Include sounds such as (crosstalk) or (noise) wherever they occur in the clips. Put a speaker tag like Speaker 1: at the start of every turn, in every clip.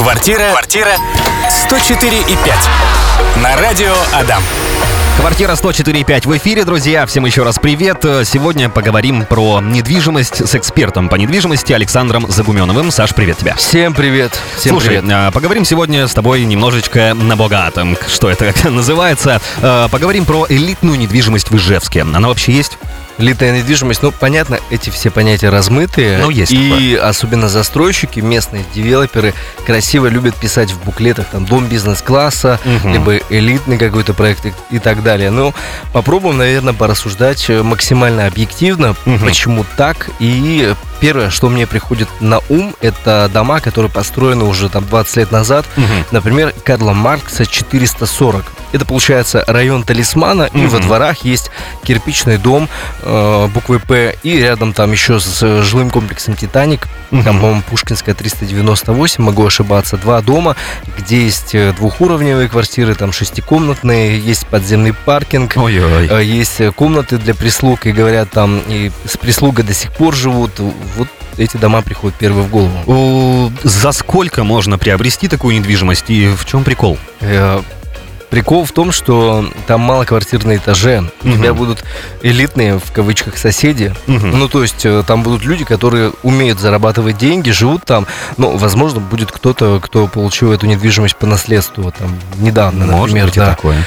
Speaker 1: Квартира. Квартира. 104 и 5. На радио Адам.
Speaker 2: Квартира 104.5 в эфире, друзья. Всем еще раз привет. Сегодня поговорим про недвижимость с экспертом по недвижимости Александром Загуменовым. Саш, привет тебя.
Speaker 3: Всем привет. Всем
Speaker 2: Слушай,
Speaker 3: привет.
Speaker 2: а, поговорим сегодня с тобой немножечко на богатом. Что это как (laughs) называется? А, Поговорим про элитную недвижимость в Ижевске. Она вообще есть?
Speaker 3: Элитная недвижимость, ну, понятно, эти все понятия размытые.
Speaker 2: Ну, есть
Speaker 3: И особенно застройщики, местные девелоперы красиво любят писать в буклетах там дом бизнес-класса,
Speaker 2: Мгм.
Speaker 3: либо элитный какой-то проект и, и так далее. Ну, попробуем, наверное, порассуждать э, максимально объективно,
Speaker 2: Мгм.
Speaker 3: почему так. И первое, что мне приходит на ум, это дома, которые построены уже там 20 лет назад. Например, Карла Маркса 440. Это получается район Талисмана, и во дворах есть кирпичный дом э, буквы П, и рядом там еще с жилым комплексом Титаник,
Speaker 2: Мгм.
Speaker 3: там, по-моему, Пушкинская 398, могу ошибаться, два дома, где есть э, двухуровневые квартиры, там шестикомнатные, есть подземный паркинг,
Speaker 2: Ой-ой.
Speaker 3: э, есть э, комнаты для прислуг, и говорят, там и с прислугой до сих пор живут. Вот эти дома приходят первые в голову.
Speaker 2: О, За сколько можно приобрести такую недвижимость и в чем прикол?
Speaker 3: Э, Прикол в том, что там мало квартир на этаже. У тебя будут элитные, в кавычках, соседи.
Speaker 2: Мгм.
Speaker 3: Ну, то есть, э, там будут люди, которые умеют зарабатывать деньги, живут там. Ну, возможно, будет кто-то, кто получил эту недвижимость по наследству, там, недавно,
Speaker 2: Может
Speaker 3: например.
Speaker 2: быть
Speaker 3: да.
Speaker 2: такое.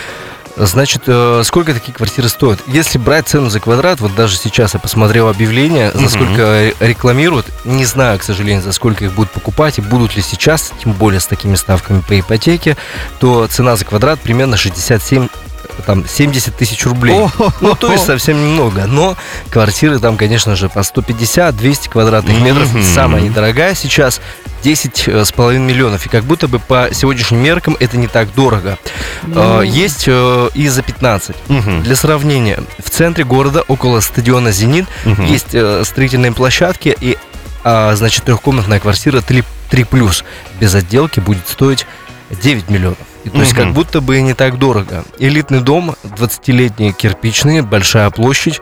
Speaker 3: Значит, э, сколько такие квартиры стоят? Если брать цену за квадрат, вот даже сейчас я посмотрел объявление, за сколько рекламируют, не знаю, к сожалению, за сколько их будут покупать и будут ли сейчас, тем более с такими ставками по ипотеке, то цена за квадрат примерно 67 там 70 тысяч рублей. Ну, то есть совсем немного. Но квартиры там, конечно же, по 150-200 квадратных метров. Самая недорогая сейчас 10 с половиной миллионов. И как будто бы по сегодняшним меркам это не так дорого. Э, Есть э, и за 15.
Speaker 2: Мгм.
Speaker 3: Для сравнения, в центре города, около стадиона «Зенит»,
Speaker 2: Мгм.
Speaker 3: есть э, строительные площадки, и, а, значит, трехкомнатная квартира 3, 3+, без отделки будет стоить 9 миллионов. И, то есть
Speaker 2: Мгм.
Speaker 3: как будто бы не так дорого. Элитный дом, 20-летний кирпичный, большая площадь,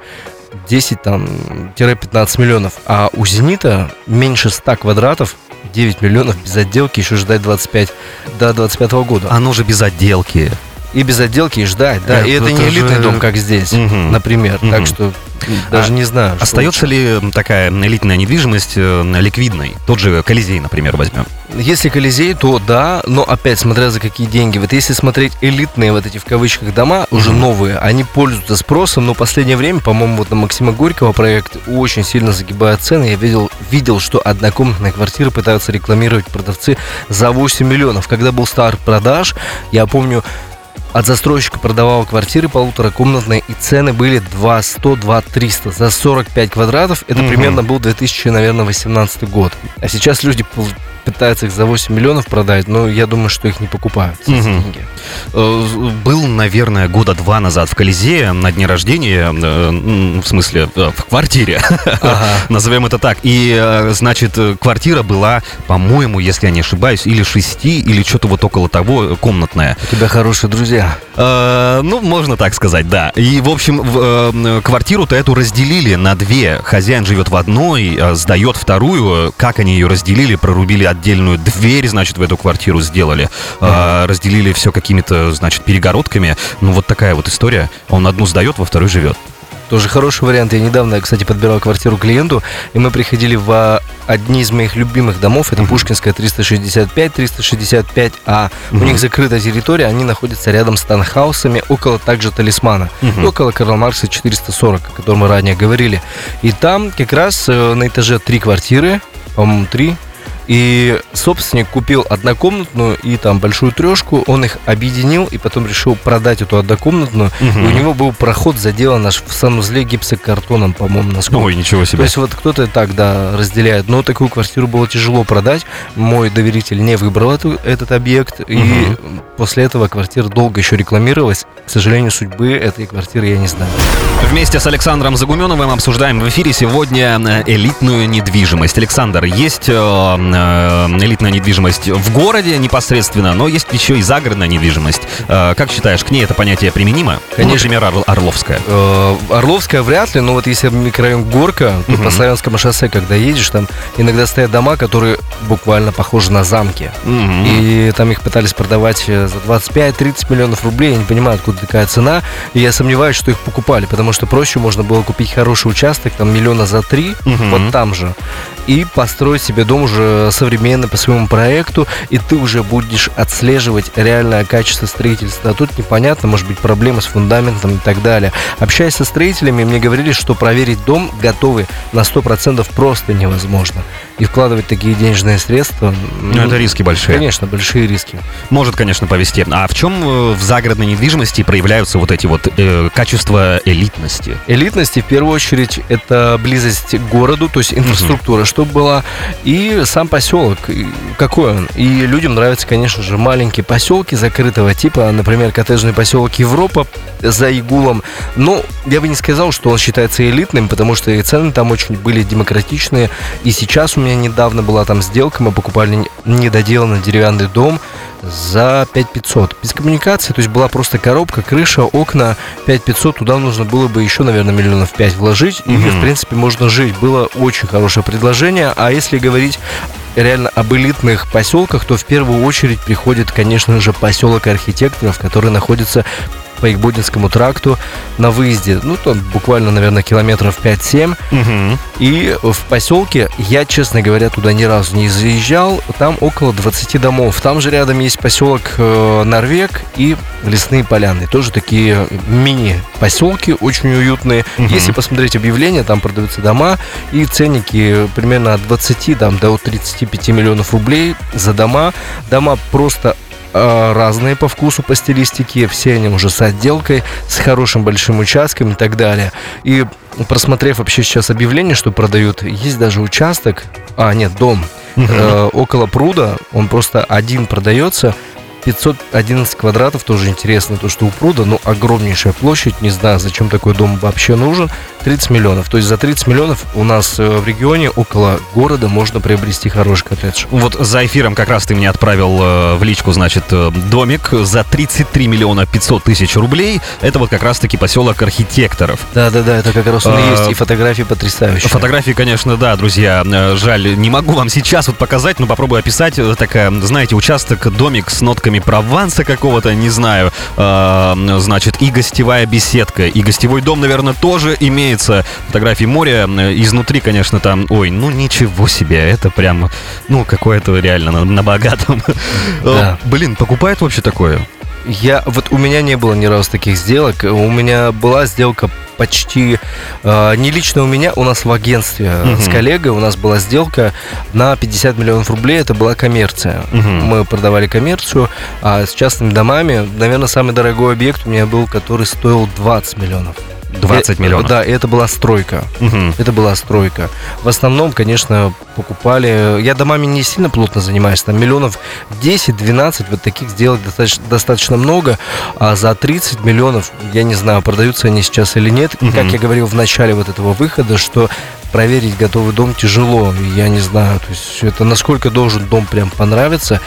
Speaker 3: 10 там, 15 миллионов. А у «Зенита» меньше 100 квадратов, 9 миллионов без отделки, еще ждать 25 до 25 года.
Speaker 2: Оно же без отделки.
Speaker 3: И без отделки и ждать, да. и
Speaker 2: Это
Speaker 3: это не элитный
Speaker 2: же-
Speaker 3: дом, как здесь,
Speaker 2: Мгм.
Speaker 3: например.
Speaker 2: Мгм.
Speaker 3: Так что даже
Speaker 2: А
Speaker 3: не знаю.
Speaker 2: Остается ли такая элитная недвижимость э, ликвидной? Тот же Колизей, например, возьмем.
Speaker 3: Если Колизей, то да, но опять смотря за какие деньги. Вот если смотреть элитные вот эти в кавычках дома, уже
Speaker 2: Мгм.
Speaker 3: новые, они пользуются спросом, но в последнее время, по-моему, вот на Максима Горького проект очень сильно загибает цены. Я видел, видел, что однокомнатные квартиры пытаются рекламировать продавцы за 8 миллионов. Когда был старт продаж, я помню, от застройщика продавал квартиры полуторакомнатные, и цены были 2 100, 2 300 за 45 квадратов. Это
Speaker 2: Мгм.
Speaker 3: примерно был 2000, наверное, 18 год. А сейчас люди пытаются их за 8 миллионов продать, но я думаю, что их не покупают за
Speaker 2: Мгм.
Speaker 3: деньги.
Speaker 2: Э, Был, наверное, года два назад в Колизее на дне рождения, э, в смысле, э, в квартире,
Speaker 3: Ага. (laughs)
Speaker 2: назовем это так. И, значит, квартира была, по-моему, если я не ошибаюсь, или шести, или что-то вот около того, комнатная.
Speaker 3: У тебя хорошие друзья.
Speaker 2: Э, ну, можно так сказать, да. И, в общем, в, квартиру-то эту разделили на две. Хозяин живет в одной, сдает вторую. Как они ее разделили? Прорубили отдельную дверь, значит, в эту квартиру сделали. Э, разделили все какими-то, значит, перегородками. Ну, вот такая вот история. Он одну сдает, во второй живет.
Speaker 3: Тоже хороший вариант. Я недавно, кстати, подбирал квартиру клиенту, и мы приходили в а, одни из моих любимых домов. Это. Пушкинская 365, 365А. У
Speaker 2: Мгм.
Speaker 3: них закрытая территория, они находятся рядом с танхаусами, около также Талисмана. Около Карла Маркса 440, о котором мы ранее говорили. И там как раз э, на этаже три квартиры, по-моему, три. И собственник купил однокомнатную и там большую трешку, он их объединил и потом решил продать эту однокомнатную.
Speaker 2: Мгм.
Speaker 3: И у него был проход заделан аж в санузле гипсокартоном, по-моему, насколько.
Speaker 2: Ой, ничего
Speaker 3: То
Speaker 2: себе.
Speaker 3: есть вот кто-то так, да, разделяет. Но такую квартиру было тяжело продать. Мой доверитель не выбрал эту, этот объект. И
Speaker 2: Мгм.
Speaker 3: После этого квартира долго еще рекламировалась. К сожалению, судьбы этой квартиры я не знаю.
Speaker 2: Вместе с Александром Загуменовым обсуждаем в эфире сегодня э, элитную недвижимость. Александр, есть э, э, элитная недвижимость в городе непосредственно, но есть еще и загородная недвижимость. Как считаешь, к ней это понятие применимо?
Speaker 3: Конечно.
Speaker 2: Ну, например, Ор- Орловская.
Speaker 3: Орловская вряд ли, но вот если микрорайон Горка, тут
Speaker 2: Мгм.
Speaker 3: по Славянскому шоссе, когда едешь, там иногда стоят дома, которые буквально похожи на замки.
Speaker 2: Мгм.
Speaker 3: И там их пытались продавать за 25-30 миллионов рублей. Я не понимаю, откуда такая цена. И я сомневаюсь, что их покупали, потому что проще можно было купить хороший участок, там миллиона за три,
Speaker 2: Мгм.
Speaker 3: вот там же, и построить себе дом уже современный по своему проекту, и ты уже будешь отслеживать реальное качество строительства. А тут непонятно, может быть, проблемы с фундаментом и так далее. Общаясь со строителями, мне говорили, что проверить дом готовый на 100% просто невозможно. И вкладывать такие денежные средства...
Speaker 2: Ну, это риски большие.
Speaker 3: Конечно, большие риски.
Speaker 2: Может, конечно, повести. А в чем э, в загородной недвижимости проявляются вот эти вот э, качества элитности?
Speaker 3: Элитности, в первую очередь, это близость к городу, то есть инфраструктура, чтобы была, и сам поселок, какой он. И людям нравятся, конечно же, маленькие поселки закрытого типа, например, коттеджный поселок Европа за Игулом. Но я бы не сказал, что он считается элитным, потому что и цены там очень были демократичные. И сейчас у меня недавно была там сделка, мы покупали не- недоделанный деревянный дом за 5500. Без коммуникации, то есть была просто коробка, крыша, окна 5500. Туда нужно было бы еще, наверное, миллионов 5 вложить. И, в принципе, можно жить. Было очень хорошее предложение. А если говорить реально об элитных поселках, то в первую очередь приходит, конечно же, поселок архитекторов, который находится по Игбодинскому тракту на выезде. Ну, там буквально, наверное, километров 5-7.
Speaker 2: Мгм.
Speaker 3: И в поселке, я, честно говоря, туда ни разу не заезжал, там около 20 домов. Там же рядом есть поселок э, Норвег и Лесные Поляны. Тоже такие мини-поселки, очень уютные.
Speaker 2: Мгм.
Speaker 3: Если посмотреть объявления, там продаются дома, и ценники примерно от 20 там, до 35 миллионов рублей за дома. Дома просто разные по вкусу, по стилистике, все они уже с отделкой, с хорошим большим участком и так далее. И просмотрев вообще сейчас объявление, что продают, есть даже участок, а нет, дом, э, около пруда, он просто один продается, 511 квадратов, тоже интересно, то, что у пруда, ну, огромнейшая площадь, не знаю, зачем такой дом вообще нужен, 30 миллионов. То есть за 30 миллионов у нас э, в регионе около города можно приобрести хороший коттедж.
Speaker 2: Вот за эфиром как раз ты мне отправил э, в личку, значит, э, домик за 33 миллиона 500 тысяч рублей. Это вот как раз-таки поселок архитекторов.
Speaker 3: Да-да-да, это как раз он и есть, и фотографии потрясающие.
Speaker 2: Фотографии, конечно, да, друзья. Жаль, не могу вам сейчас вот показать, но попробую описать. Такая, знаете, участок, домик с нотками Прованса какого-то, не знаю. Э, Значит, и гостевая беседка, и гостевой дом, наверное, тоже имеется. Фотографии моря. Изнутри, конечно, там, ой, ну ничего себе, это прям, ну, какое-то реально на, на богатом.
Speaker 3: Да.
Speaker 2: Э, Блин, покупают вообще такое?
Speaker 3: Я вот у меня не было ни разу таких сделок. У меня была сделка почти э, не лично у меня, у нас в агентстве
Speaker 2: Мгм.
Speaker 3: с коллегой у нас была сделка на 50 миллионов рублей. Это была коммерция.
Speaker 2: Мгм.
Speaker 3: Мы продавали коммерцию, а с частными домами, наверное, самый дорогой объект у меня был, который стоил 20 миллионов.
Speaker 2: 20
Speaker 3: Э,
Speaker 2: миллионов.
Speaker 3: Да, и это была стройка.
Speaker 2: Мгм.
Speaker 3: Это была стройка. В основном, конечно, покупали... Я домами не сильно плотно занимаюсь. Там миллионов 10-12 вот таких сделок достаточно, достаточно много. А за 30 миллионов, я не знаю, продаются они сейчас или нет.
Speaker 2: Мгм.
Speaker 3: Как я говорил в начале вот этого выхода, что проверить готовый дом тяжело. Я не знаю, то есть это насколько должен дом прям понравиться.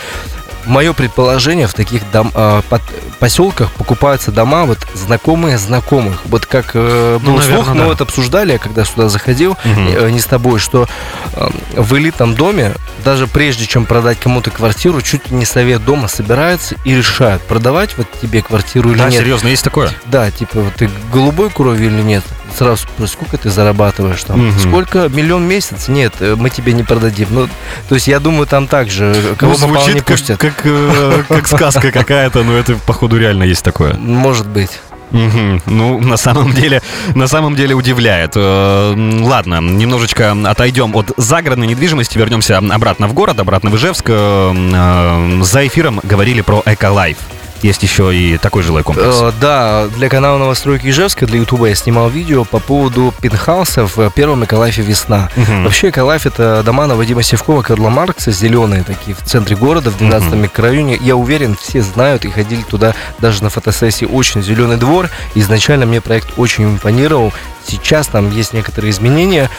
Speaker 3: Мое предположение, в таких дом, а, под- поселках покупаются дома вот знакомые знакомых. Вот как э,
Speaker 2: Ну,
Speaker 3: был
Speaker 2: наверно,
Speaker 3: слух,
Speaker 2: да.
Speaker 3: мы вот обсуждали, я когда сюда заходил,
Speaker 2: Мгм.
Speaker 3: э, не с тобой, что э, в элитном доме, даже прежде чем продать кому-то квартиру, чуть не совет дома собирается и решают, продавать вот тебе квартиру или
Speaker 2: Да,
Speaker 3: нет.
Speaker 2: серьезно, есть такое?
Speaker 3: Да, типа, вот ты голубой крови или нет? Сразу спросят, сколько ты зарабатываешь там?
Speaker 2: Мгм.
Speaker 3: Сколько? Миллион в месяц? Нет, э, мы тебе не продадим. Ну, то есть я думаю, там также, э, кого
Speaker 2: Ну,
Speaker 3: не
Speaker 2: звучит как,
Speaker 3: пустят.
Speaker 2: как, э, как сказка какая-то, но это, походу, реально есть такое.
Speaker 3: Может быть.
Speaker 2: Мгм. Ну, на самом деле, на самом деле удивляет. Э, Ладно, немножечко отойдем от загородной недвижимости, вернемся обратно в город, обратно в Ижевск. Э, За эфиром говорили про Эколайф. Есть еще и такой жилой комплекс.
Speaker 3: Э, да, для канала Новостройки Ижевска, для Ютуба я снимал видео по поводу пентхаусов в первом Эколайфе «Весна».
Speaker 2: Мгм.
Speaker 3: Вообще Эколайф это дома на Вадима Севкова, Карла Маркса, зеленые такие в центре города, в 12 микрорайоне. Я уверен, все знают и ходили туда даже на фотосессии. Очень зеленый двор. Изначально мне проект очень импонировал. Сейчас там есть некоторые изменения.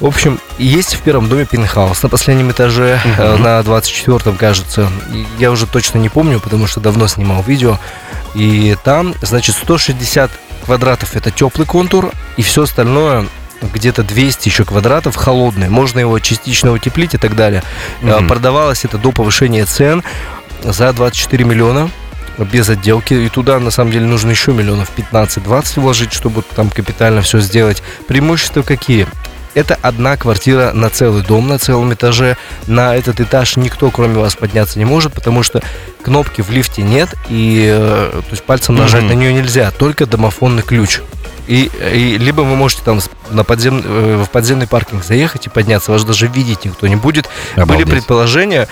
Speaker 3: В общем, есть в первом доме пентхаус на последнем этаже, э, на 24-м, кажется. Я уже точно не помню, потому что давно снимал видео. И там, значит, 160 квадратов это теплый контур, и все остальное где-то 200 еще квадратов холодные. Можно его частично утеплить и так далее.
Speaker 2: Мгм.
Speaker 3: Продавалось это до повышения цен за 24 миллиона без отделки. И туда, на самом деле, нужно еще миллионов 15-20 вложить, чтобы там капитально все сделать. Преимущества какие? Это одна квартира на целый дом, на целом этаже. На этот этаж никто, кроме вас, подняться не может, потому что кнопки в лифте нет, и э, то есть пальцем нажать
Speaker 2: Мгм.
Speaker 3: на нее нельзя, только домофонный ключ. И, и либо вы можете там на подзем, э, в подземный паркинг заехать и подняться, вас даже видеть никто не будет.
Speaker 2: Обалдеть.
Speaker 3: Были предположения,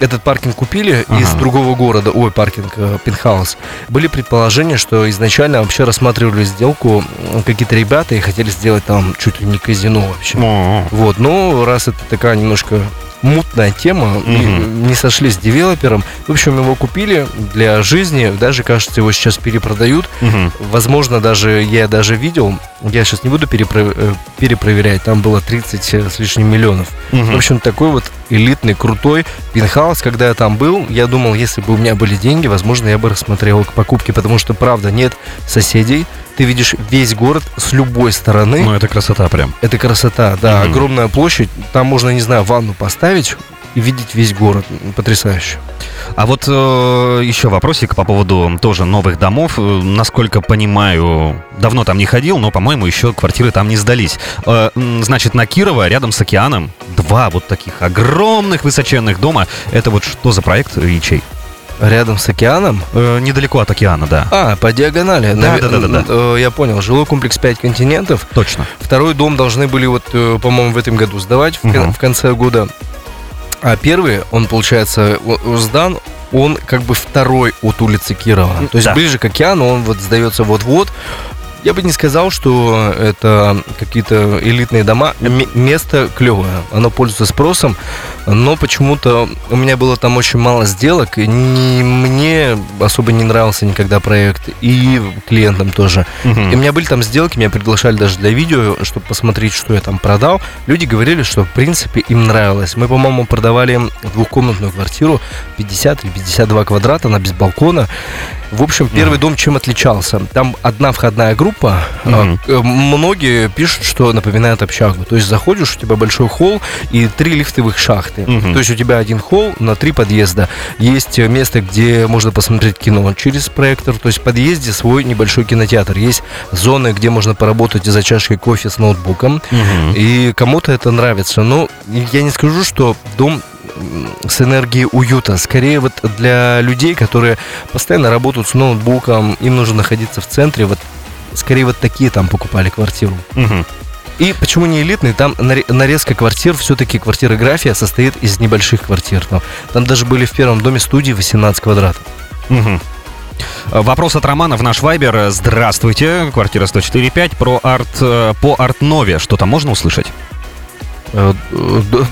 Speaker 3: этот паркинг купили из
Speaker 2: Ага.
Speaker 3: другого города, ой, паркинг, э, пентхаус. Были предположения, что изначально вообще рассматривали сделку какие-то ребята и хотели сделать там чуть ли не казино вообще.
Speaker 2: О,
Speaker 3: Вот, но раз это такая немножко мутная тема,
Speaker 2: Мгм.
Speaker 3: не сошли с девелопером. В общем, его купили для жизни, даже, кажется, его сейчас перепродают.
Speaker 2: мгм.
Speaker 3: Возможно, даже я даже видел, я сейчас не буду перепро- э, перепроверять, там было 30 с лишним миллионов.
Speaker 2: Мгм.
Speaker 3: В общем, такой вот элитный, крутой пентхаус. Когда я там был, я думал, если бы у меня были деньги, возможно, я бы рассмотрел к покупке, потому что, правда, нет соседей. Ты видишь весь город с любой стороны.
Speaker 2: Ну, это красота прям.
Speaker 3: Это красота, да,
Speaker 2: Мгм.
Speaker 3: огромная площадь. Там можно, не знаю, ванну поставить и видеть весь город. Потрясающе.
Speaker 2: А вот э, еще вопросик по поводу тоже новых домов. Э, Насколько понимаю, давно там не ходил, но, по-моему, еще квартиры там не сдались. Э, значит, на Кирова, рядом с океаном, два вот таких огромных высоченных дома. Это вот что за проект и чей?
Speaker 3: Рядом с океаном.
Speaker 2: Э, недалеко от океана, да.
Speaker 3: А, по диагонали.
Speaker 2: Да,
Speaker 3: Наве-
Speaker 2: да, да, да, да.
Speaker 3: э, Я понял. Жилой комплекс 5 континентов.
Speaker 2: Точно.
Speaker 3: Второй дом должны были, вот, э, по-моему, в этом году сдавать, в, кон-
Speaker 2: Мгм.
Speaker 3: в конце года. А первый, он, получается, сдан, он как бы второй от улицы Кирова. То есть
Speaker 2: Да.
Speaker 3: ближе к океану, он вот сдается вот-вот. Я бы не сказал, что это какие-то элитные дома. М- место клевое, оно пользуется спросом, но почему-то у меня было там очень мало сделок, и не- мне особо не нравился никогда проект, и клиентам тоже.
Speaker 2: Мгм.
Speaker 3: И у меня были там сделки, меня приглашали даже для видео, чтобы посмотреть, что я там продал. Люди говорили, что в принципе им нравилось. Мы, по-моему, продавали двухкомнатную квартиру 50 или 52 квадрата, она без балкона. В общем, первый дом чем отличался? Там одна входная группа.
Speaker 2: Мгм.
Speaker 3: а, э, Многие пишут, что напоминает общагу. То есть заходишь, у тебя большой холл и три лифтовых шахты.
Speaker 2: Мгм.
Speaker 3: То есть у тебя один холл на три подъезда. Есть э, место, где можно посмотреть кино через проектор. То есть в подъезде свой небольшой кинотеатр. Есть зоны, где можно поработать за чашкой кофе с ноутбуком.
Speaker 2: Мгм.
Speaker 3: И кому-то это нравится. Но я не скажу, что дом с энергией уюта. Скорее вот для людей, которые постоянно работают с ноутбуком, им нужно находиться в центре. Вот скорее вот такие там покупали квартиру.
Speaker 2: Мгм.
Speaker 3: И почему не элитный? Там наре- нарезка квартир, все-таки квартирография состоит из небольших квартир. Там, там даже были в первом доме студии 18 квадратов.
Speaker 2: Э, Вопрос от Романа в наш вайбер. Здравствуйте, квартира 104.5 про арт, э, по арт-нове. Что-то можно услышать?
Speaker 3: Э,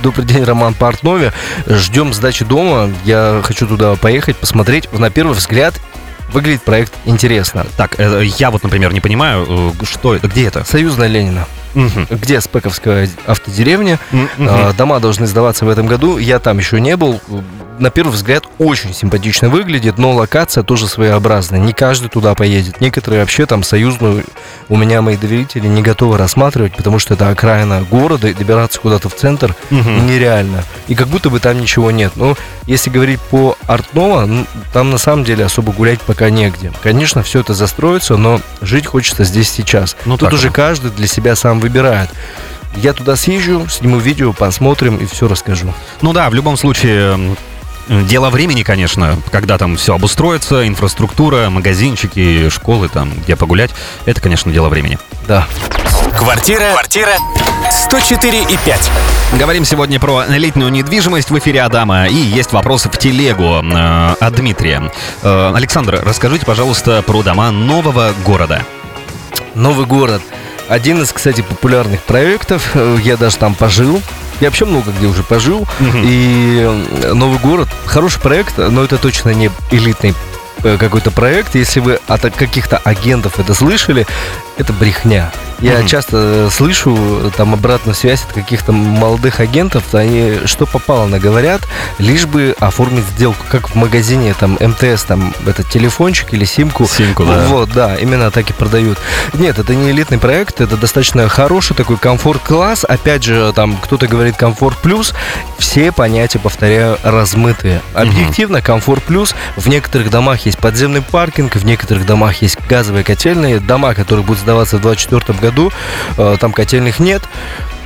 Speaker 3: Добрый день, Роман по Артнове. Ждем сдачи дома. Я хочу туда поехать, посмотреть. На первый взгляд выглядит проект интересно.
Speaker 2: Так, э, я вот, например, не понимаю, э, что это, где это?
Speaker 3: Союзная Ленина.
Speaker 2: Мгм.
Speaker 3: Где Спековская автодеревня. А, Дома должны сдаваться в этом году. Я там еще не был. На первый взгляд очень симпатично выглядит, но локация тоже своеобразная. Не каждый туда поедет. Некоторые вообще там союзную у меня мои доверители не готовы рассматривать, потому что это окраина города, и добираться куда-то в центр
Speaker 2: Мгм.
Speaker 3: нереально. И как будто бы там ничего нет. Но если говорить по Артнова, ну, там на самом деле особо гулять пока негде. Конечно, все это застроится, но жить хочется здесь сейчас.
Speaker 2: Ну,
Speaker 3: Тут уже
Speaker 2: оно.
Speaker 3: каждый для себя сам выбирает. Я туда съезжу, сниму видео, посмотрим и все расскажу.
Speaker 2: Ну да, в любом случае, дело времени, конечно, когда там все обустроится, инфраструктура, магазинчики, школы, там, где погулять, это, конечно, дело времени.
Speaker 3: Да.
Speaker 1: Квартира, квартира 104 и 5.
Speaker 2: Говорим сегодня про элитную недвижимость в эфире Адама. И есть вопрос в телегу э, от Дмитрия. Э, Александр, расскажите, пожалуйста, про дома нового города.
Speaker 3: Новый город. Один из, кстати, популярных проектов. Э, Я даже там пожил. Я вообще много где уже пожил. И э, Новый город хороший проект, но это точно не элитный э, какой-то проект. Если вы от каких-то агентов это слышали, это брехня. Я
Speaker 2: Мгм.
Speaker 3: часто э, слышу э, там обратную связь от каких-то молодых агентов, они что попало наговорят, лишь бы оформить сделку, как в магазине там МТС, там этот телефончик или симку.
Speaker 2: Симку, да.
Speaker 3: Вот, да, именно так и продают. Нет, это не элитный проект, это достаточно хороший такой комфорт-класс. Опять же, там кто-то говорит комфорт плюс. Все понятия, повторяю, размытые. Объективно, комфорт плюс. В некоторых домах есть подземный паркинг, в некоторых домах есть газовые котельные. Дома, которые будут сдаваться в 2024 году, э, там котельных нет.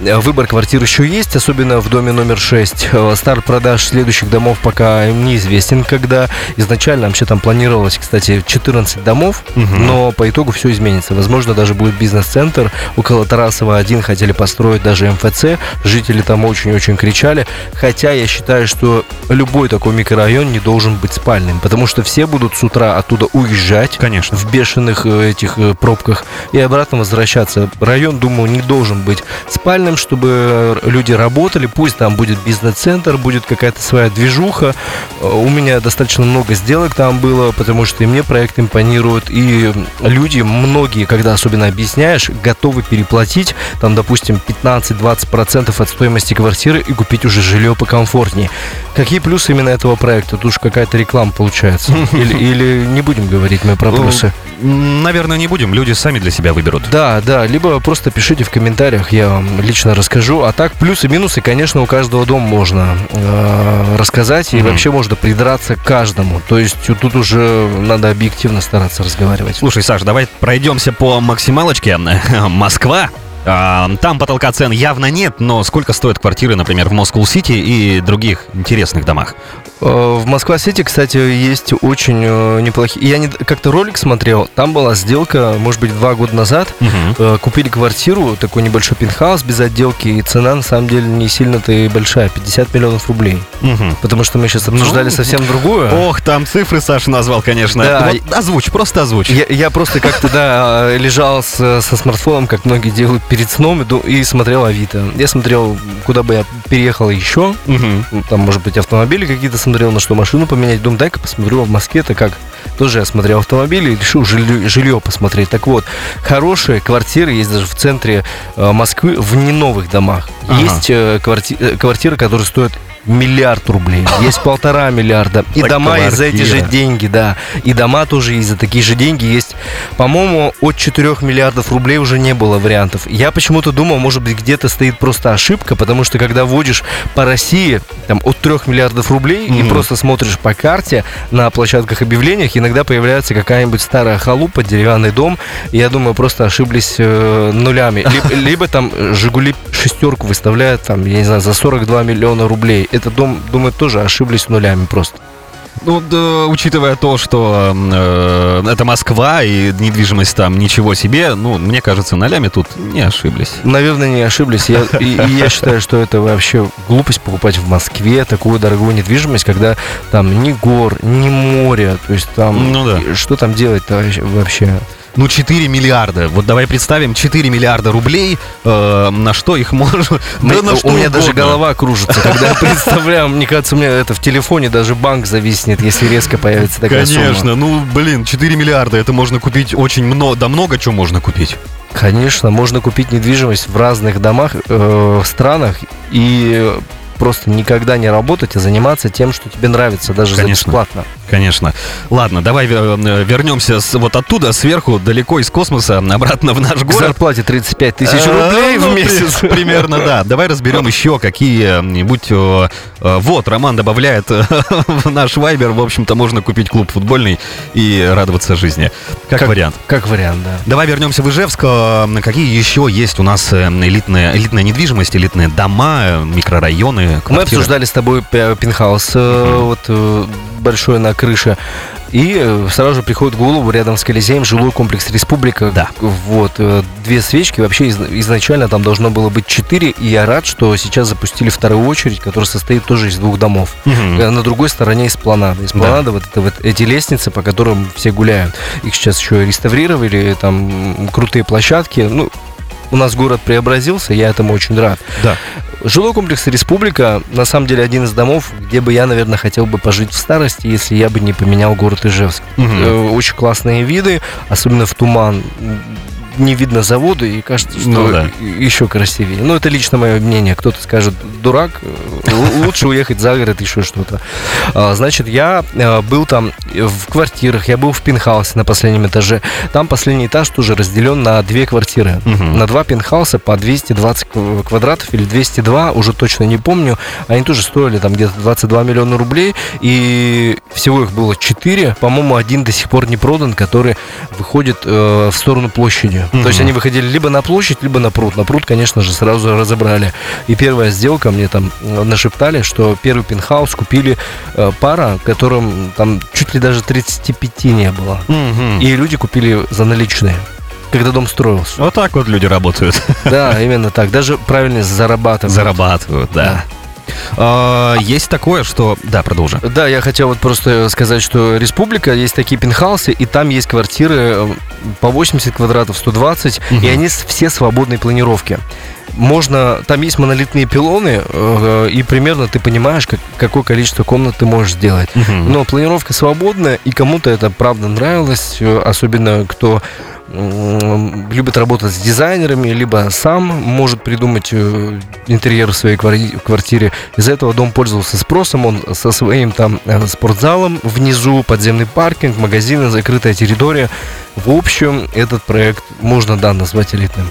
Speaker 3: Э, Выбор квартир еще есть, особенно в доме номер 6. Э, Старт продаж следующих домов пока неизвестен, когда. Изначально вообще там планировалось, кстати, 14 домов,
Speaker 2: Мгм.
Speaker 3: но по итогу все изменится. Возможно, даже будет бизнес-центр. Около Тарасова один хотели построить даже МФЦ. Жители там очень-очень кричали. Хотя я считаю, что любой такой микрорайон не должен быть спальным, потому что все будут с утра оттуда уезжать
Speaker 2: Конечно.
Speaker 3: в бешеных э, этих пробках и обратно возвращаться. Район, думаю, не должен быть спальным, чтобы люди работали. Пусть там будет бизнес-центр, будет какая-то своя движуха. Э, У меня достаточно много сделок там было, потому что и мне проект импонирует, и люди, многие, когда особенно объясняешь, готовы переплатить, там, допустим, 15-20% от стоимости квартиры и купить уже жилье покомфортнее. Какие плюсы именно этого проекта? Тут уж какая-то реклама получается. (laughs) Или, или не будем говорить мы про плюсы?
Speaker 2: Наверное, не будем. Люди сами для себя выберут.
Speaker 3: Да, да, либо просто пишите в комментариях, я вам лично расскажу. А так, плюсы, минусы, конечно, у каждого дома можно э, рассказать, и
Speaker 2: Мгм.
Speaker 3: вообще можно придраться к каждому. То есть тут уже надо объективно стараться разговаривать.
Speaker 2: Слушай, Саш, давай пройдемся по максималочке. (laughs) Москва. А, Там потолка цен явно нет, но сколько стоят квартиры, например, в Москву-Сити и других интересных домах?
Speaker 3: Э, В Москва-Сити, кстати, есть очень э, неплохие... Я не... как-то ролик смотрел, там была сделка, может быть, два года назад. Э, Купили квартиру, такой небольшой пентхаус без отделки, и цена, на самом деле, не сильно-то и большая, 50 миллионов рублей.
Speaker 2: Мгм.
Speaker 3: Потому что мы сейчас обсуждали
Speaker 2: Ну,
Speaker 3: совсем другое.
Speaker 2: Ох, там цифры Саша назвал, конечно.
Speaker 3: Да.
Speaker 2: Вот озвучь, просто озвучь.
Speaker 3: Я, я просто как-то, да, лежал с- со смартфоном, как многие делают перед сном, и, и смотрел Авито. Я смотрел, куда бы я переехал еще. Ну, Там, может быть, автомобили какие-то смотрел, на что машину поменять. Думаю, дай-ка посмотрю, а в Москве-то как. Тоже я смотрел автомобили и решил жилье, жилье посмотреть. Так вот, хорошие квартиры есть даже в центре э, Москвы, в не новых домах.
Speaker 2: Ага.
Speaker 3: Есть э, кварти- э, квартиры, которые стоят миллиард рублей, есть полтора миллиарда. И
Speaker 2: Так
Speaker 3: дома есть за эти же
Speaker 2: квартира.
Speaker 3: деньги, да. И дома тоже есть за такие же деньги. Есть, по-моему, от 4 миллиардов рублей уже не было вариантов. Я почему-то думал, может быть, где-то стоит просто ошибка, потому что когда вводишь по России там, от 3 миллиардов рублей и
Speaker 2: Мгм.
Speaker 3: просто смотришь по карте на площадках объявлениях, иногда появляется какая-нибудь старая халупа, деревянный дом. И я думаю, просто ошиблись э, нулями. Либо, (laughs) либо там Жигули шестерку выставляют, там, я не знаю, за 42 миллиона рублей. Это дом, думаю, тоже ошиблись нулями просто.
Speaker 2: Ну, да, учитывая то, что э, это Москва и недвижимость там ничего себе, ну, мне кажется, на ляме тут не ошиблись.
Speaker 3: Наверное, не ошиблись. Я, и, и я считаю, что это вообще глупость покупать в Москве такую дорогую недвижимость, когда там ни гор, ни моря. То есть там...
Speaker 2: Ну да.
Speaker 3: Что там делать-то вообще?
Speaker 2: Ну, 4 миллиарда. Вот давай представим 4 миллиарда рублей, э, на что их можно...
Speaker 3: Мы-
Speaker 2: Да на
Speaker 3: у
Speaker 2: что
Speaker 3: меня даже
Speaker 2: угодно.
Speaker 3: голова кружится, когда я (laughs) представляю. Мне кажется, у меня это в телефоне даже банк зависнет, если резко появится такая сумма.
Speaker 2: Конечно, ну, блин, 4 миллиарда, это можно купить очень много, да много чего можно купить.
Speaker 3: Конечно, можно купить недвижимость в разных домах, э, в странах и просто никогда не работать, а заниматься тем, что тебе нравится, даже за
Speaker 2: Конечно.
Speaker 3: бесплатно.
Speaker 2: Конечно. Ладно, давай э, вернемся с, вот оттуда, сверху, далеко из космоса, обратно в наш
Speaker 3: К
Speaker 2: город.
Speaker 3: зарплате 35 тысяч
Speaker 2: Э,
Speaker 3: рублей
Speaker 2: ну,
Speaker 3: в
Speaker 2: при-
Speaker 3: месяц.
Speaker 2: Примерно, да. Давай разберем еще какие-нибудь... э, э, Вот, Роман добавляет э, (laughs) в наш вайбер, в общем-то, можно купить клуб футбольный и радоваться жизни. Как,
Speaker 3: Как-
Speaker 2: вариант.
Speaker 3: Как вариант, да.
Speaker 2: Давай вернемся в Ижевск. Э, Какие еще есть у нас э, элитная, элитная недвижимость, элитные дома, э, микрорайоны,
Speaker 3: Мы
Speaker 2: квартиры?
Speaker 3: обсуждали с тобой пе- пентхаус э, вот э, большой на крыше. И э, сразу же приходит в голову рядом с Колизеем жилой комплекс Республика.
Speaker 2: Да.
Speaker 3: Вот. Две свечки. Вообще из- изначально там должно было быть четыре. И я рад, что сейчас запустили вторую очередь, которая состоит тоже из двух домов. Э, На другой стороне эспланада. Эспланада, вот это вот эти лестницы, по которым все гуляют. Их сейчас еще реставрировали, там крутые площадки. Ну, у нас город преобразился, я этому очень рад.
Speaker 2: Да.
Speaker 3: Жилой комплекс Республика, на самом деле, один из домов, где бы я, наверное, хотел бы пожить в старости, если я бы не поменял город Ижевск. Э, Очень классные виды, особенно в туман. Не видно завода, и кажется, что
Speaker 2: Ну да.
Speaker 3: еще красивее. Ну, это лично мое мнение. Кто-то скажет, дурак, лучше уехать за город, еще что-то. А, Значит, я э, был там в квартирах, я был в пентхаусе на последнем этаже. Там последний этаж тоже разделен на две квартиры. На два пентхауса по 220 кв- квадратов или 202, уже точно не помню. Они тоже стоили там где-то 22 миллиона рублей. И всего их было 4. По-моему, один до сих пор не продан, который выходит э, в сторону площади.
Speaker 2: Мгм.
Speaker 3: То есть они выходили либо на площадь, либо на пруд. На пруд, конечно же, сразу разобрали. И первая сделка, мне там э, нашептали, что первый пентхаус купили э, пара, которым там чуть ли даже 35 не было.
Speaker 2: Мгм.
Speaker 3: И люди купили за наличные. Когда дом строился.
Speaker 2: Вот так вот люди работают.
Speaker 3: Да, именно так. Даже правильно зарабатывают.
Speaker 2: Зарабатывают, да. А, Есть такое, что... Да, продолжи.
Speaker 3: Да, я хотел вот просто сказать, что республика, есть такие пентхаусы, и там есть квартиры э, по 80 квадратов, 120,
Speaker 2: Мгм.
Speaker 3: и они все свободной планировки. Можно, там есть монолитные пилоны, э, и примерно ты понимаешь, как- какое количество комнат ты можешь сделать.
Speaker 2: Мгм.
Speaker 3: Но планировка свободная, и кому-то это правда нравилось, э, особенно кто любит работать с дизайнерами, либо сам может придумать э, интерьер в своей квартире. Из-за этого дом пользовался спросом, он со своим там э, спортзалом внизу, подземный паркинг, магазины, закрытая территория. В общем, этот проект можно, да, назвать элитным.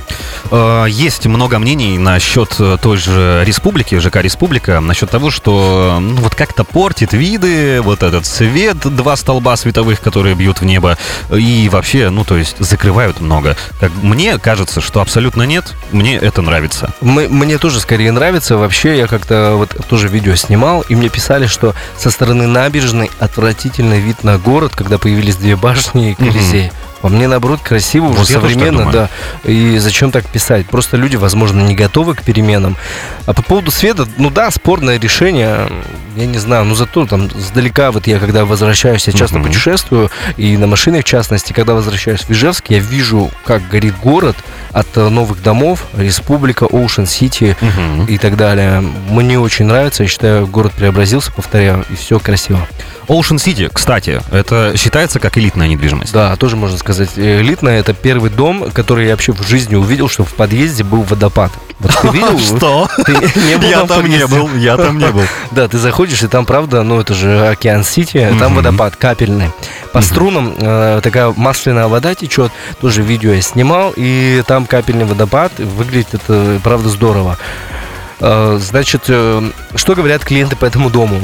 Speaker 2: Э, Есть много мнений насчет той же республики, ЖК Республика, насчет того, что ну, вот как-то портит виды, вот этот свет, два столба световых, которые бьют в небо, и вообще, ну, то есть закрывают много. Как мне кажется, что абсолютно нет, мне это нравится.
Speaker 3: Мы- мне тоже скорее нравится. Вообще, я как-то вот тоже видео снимал, и мне писали, что со стороны набережной отвратительный вид на город, когда появились две башни и Колизей. По мне, наоборот, красиво, уже
Speaker 2: Вот так
Speaker 3: современно, да. И зачем так писать? Просто люди, возможно, не готовы к переменам. А по поводу света, ну да, спорное решение, я не знаю, но зато там сдалека, вот я когда возвращаюсь, я часто
Speaker 2: Мгм.
Speaker 3: путешествую, и на машине в частности, когда возвращаюсь в Ижевск, я вижу, как горит город от э, новых домов, Республика, Оушен Сити,
Speaker 2: Мгм.
Speaker 3: и так далее. Мне очень нравится, я считаю, город преобразился, повторяю, и все красиво.
Speaker 2: Ocean City, кстати, это считается как элитная недвижимость.
Speaker 3: Да, тоже можно сказать, э, элитное это первый дом, который я вообще в жизни увидел, что в подъезде был водопад. Вот ты (laughs) видел?
Speaker 2: Что? Я там не был, я там не был. (laughs)
Speaker 3: Да, ты заходишь, и там, правда, ну это же Океан Сити, там
Speaker 2: Мгм.
Speaker 3: водопад капельный. По
Speaker 2: Мгм.
Speaker 3: струнам э, такая масляная вода течет, тоже видео я снимал, и там капельный водопад, выглядит это, правда, здорово. Э, значит, э, что говорят клиенты по этому дому?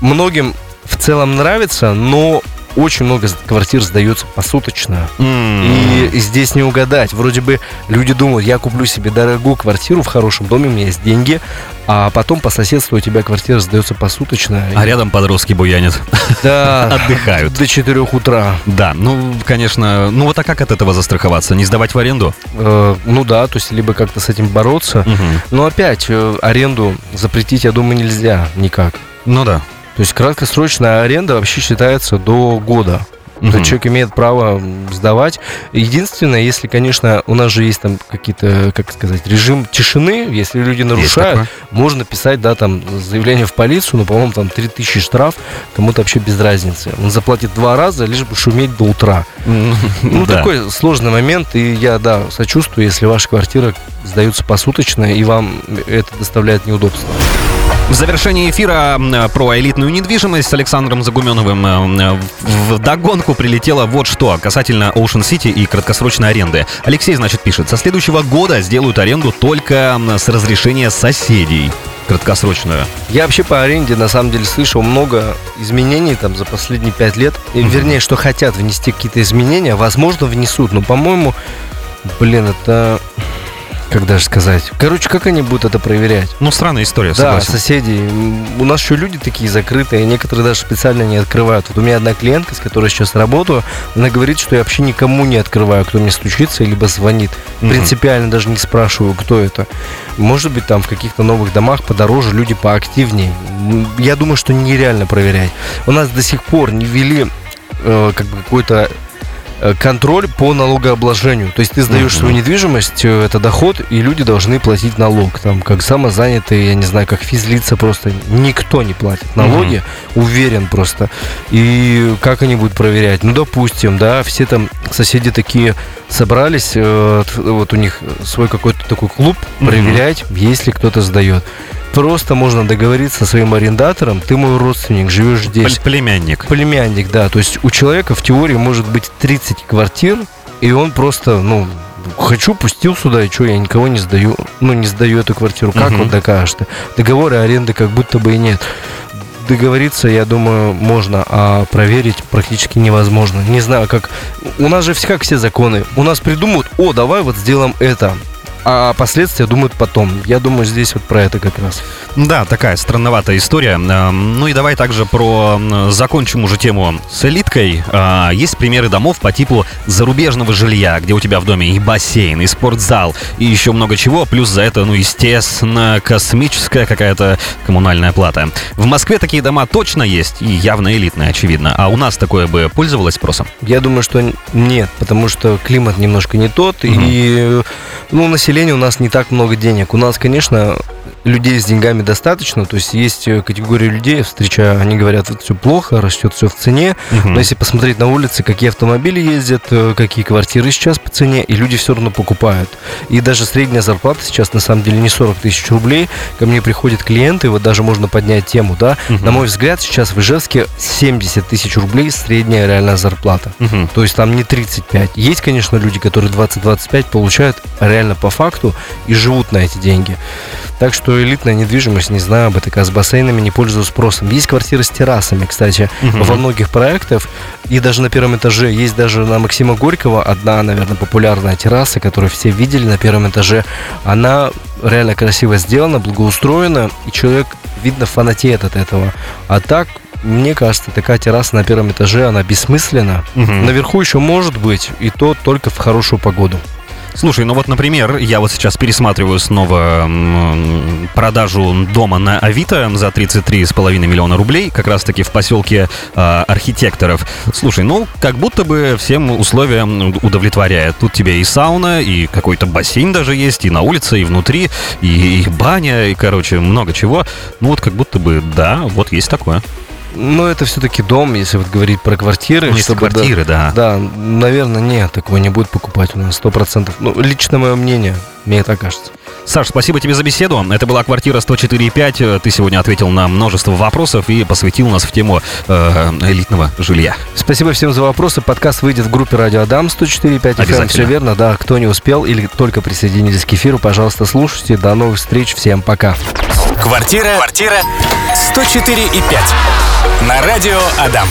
Speaker 3: Многим в целом нравится, но очень много квартир сдается посуточно.
Speaker 2: М.
Speaker 3: И здесь не угадать. Вроде бы люди думают, я куплю себе дорогую квартиру в хорошем доме, у меня есть деньги, а потом по соседству у тебя квартира сдается посуточно.
Speaker 2: А
Speaker 3: И-
Speaker 2: рядом подростки буянят,
Speaker 3: Да, (laughs)
Speaker 2: отдыхают.
Speaker 3: до 4 утра.
Speaker 2: Да, ну, конечно, ну вот а как от этого застраховаться? Не сдавать в аренду?
Speaker 3: Э, ну да, то есть либо как-то с этим бороться.
Speaker 2: Мгм.
Speaker 3: Но опять, э, аренду запретить, я думаю, нельзя никак.
Speaker 2: Ну да.
Speaker 3: То есть краткосрочная аренда вообще считается до года. То есть человек имеет право сдавать. Единственное, если, конечно, у нас же есть там какие-то, как сказать, режим тишины, если люди нарушают, можно писать, да, там, заявление в полицию, но, по-моему, там 3000 штраф, кому-то вообще без разницы. Он заплатит два раза, лишь бы шуметь до утра. Ну,
Speaker 2: Да.
Speaker 3: такой сложный момент, и я, да, сочувствую, если ваша квартира сдаются посуточно, и вам это доставляет неудобства.
Speaker 2: В завершении эфира про элитную недвижимость с Александром Загуменовым м, в догонку прилетело вот что касательно Ocean City и краткосрочной аренды. Алексей, значит, пишет, со следующего года сделают аренду только с разрешения соседей. Краткосрочную.
Speaker 3: Я вообще по аренде, на самом деле, слышал много изменений там за последние пять лет. И. Вернее, что хотят внести какие-то изменения, возможно, внесут. Но, по-моему, блин, это как даже сказать. Короче, как они будут это проверять?
Speaker 2: Ну, странная история,
Speaker 3: Да,
Speaker 2: согласен.
Speaker 3: соседи. М, У нас еще люди такие закрытые, некоторые даже специально не открывают. Вот у меня одна клиентка, с которой сейчас работаю, она говорит, что я вообще никому не открываю, кто мне стучится, либо звонит.
Speaker 2: Мгм.
Speaker 3: Принципиально даже не спрашиваю, кто это. Может быть, там в каких-то новых домах подороже, люди поактивнее. Я думаю, что нереально проверять. У нас до сих пор не ввели э, как бы какой-то контроль по налогообложению. То есть ты сдаешь свою недвижимость, э, это доход, и люди должны платить налог. Там, как самозанятые, я не знаю, как физлица, просто никто не платит налоги, уверен просто. И как они будут проверять? Ну, допустим, да, все там соседи такие собрались, э, вот у них свой какой-то такой клуб, проверять, если кто-то сдает. Просто можно договориться со своим арендатором, ты мой родственник, живешь здесь.
Speaker 2: Пл- Племянник.
Speaker 3: Племянник, да. То есть у человека в теории может быть 30 квартир, и он просто, ну, хочу, пустил сюда, и что, я никого не сдаю, ну, не сдаю эту квартиру. Как
Speaker 2: Мгм.
Speaker 3: вот докажешь-то? Договоры аренды как будто бы и нет. Договориться, я думаю, можно, а проверить практически невозможно. Не знаю, как... У нас же все- как все законы. У нас придумают, о, давай вот сделаем это. А последствия думают потом. Я думаю, здесь вот про это как раз.
Speaker 2: Да, такая странноватая история. Эм, Ну и давай также про закончим уже тему с элиткой. А, Есть примеры домов по типу зарубежного жилья, где у тебя в доме и бассейн, и спортзал, и еще много чего. Плюс за это, ну, естественно, космическая какая-то коммунальная плата. В Москве такие дома точно есть, и явно элитные, очевидно. А у нас такое бы пользовалось спросом?
Speaker 3: Я думаю, что нет, потому что климат немножко не тот,
Speaker 2: Мгм.
Speaker 3: и ну, население у нас не так много денег. У нас, конечно, людей с деньгами достаточно, то есть есть э, категория людей, я встречаю, они говорят, вот все плохо, растет все в цене,
Speaker 2: Мгм.
Speaker 3: но если посмотреть на улице, какие автомобили ездят, э, какие квартиры сейчас по цене, и люди все равно покупают. И даже средняя зарплата сейчас на самом деле не 40 тысяч рублей. Ко мне приходят клиенты, вот даже можно поднять тему, да.
Speaker 2: Мгм.
Speaker 3: На мой взгляд, сейчас в Ижевске 70 тысяч рублей средняя реальная зарплата.
Speaker 2: Мгм.
Speaker 3: То есть там не 35. Есть, конечно, люди, которые 20-25 получают реально по факту и живут на эти деньги. Так что элитная недвижимость, не знаю, БТК с бассейнами не пользуется спросом. Есть квартиры с террасами, кстати,
Speaker 2: Мгм.
Speaker 3: во многих проектах. И даже на первом этаже есть даже на Максима Горького одна, наверное, популярная терраса, которую все видели на первом этаже. Она реально красиво сделана, благоустроена, и человек, видно, фанатеет от этого. А так, мне кажется, такая терраса на первом этаже, она бессмысленна.
Speaker 2: Мгм.
Speaker 3: Наверху еще может быть, и то только в хорошую погоду.
Speaker 2: Слушай, ну вот, например, я вот сейчас пересматриваю снова продажу дома на Авито за 33,5 миллиона рублей, как раз-таки в поселке а, архитекторов. Слушай, ну, как будто бы всем условиям удовлетворяет. Тут тебе и сауна, и какой-то бассейн даже есть, и на улице, и внутри, и, и баня, и, короче, много чего. Ну вот как будто бы, да, вот есть такое.
Speaker 3: Но это все-таки дом, если вот говорить про квартиры.
Speaker 2: Ну, если
Speaker 3: чтобы, да,
Speaker 2: квартиры, да.
Speaker 3: Да, наверное, нет, такого не будет покупать у нас, сто процентов. Ну, лично мое мнение, мне так кажется.
Speaker 2: Саш, спасибо тебе за беседу. Это была квартира 104.5. Ты сегодня ответил на множество вопросов и посвятил нас в тему э, элитного жилья.
Speaker 3: Спасибо всем за вопросы. Подкаст выйдет в группе Радио Адам 104.5 FM.
Speaker 2: Обязательно.
Speaker 3: Все верно, да. Кто не успел или только присоединились к эфиру, пожалуйста, слушайте. До новых встреч. Всем пока.
Speaker 1: Квартира, квартира 104 и 5 на радио Адам.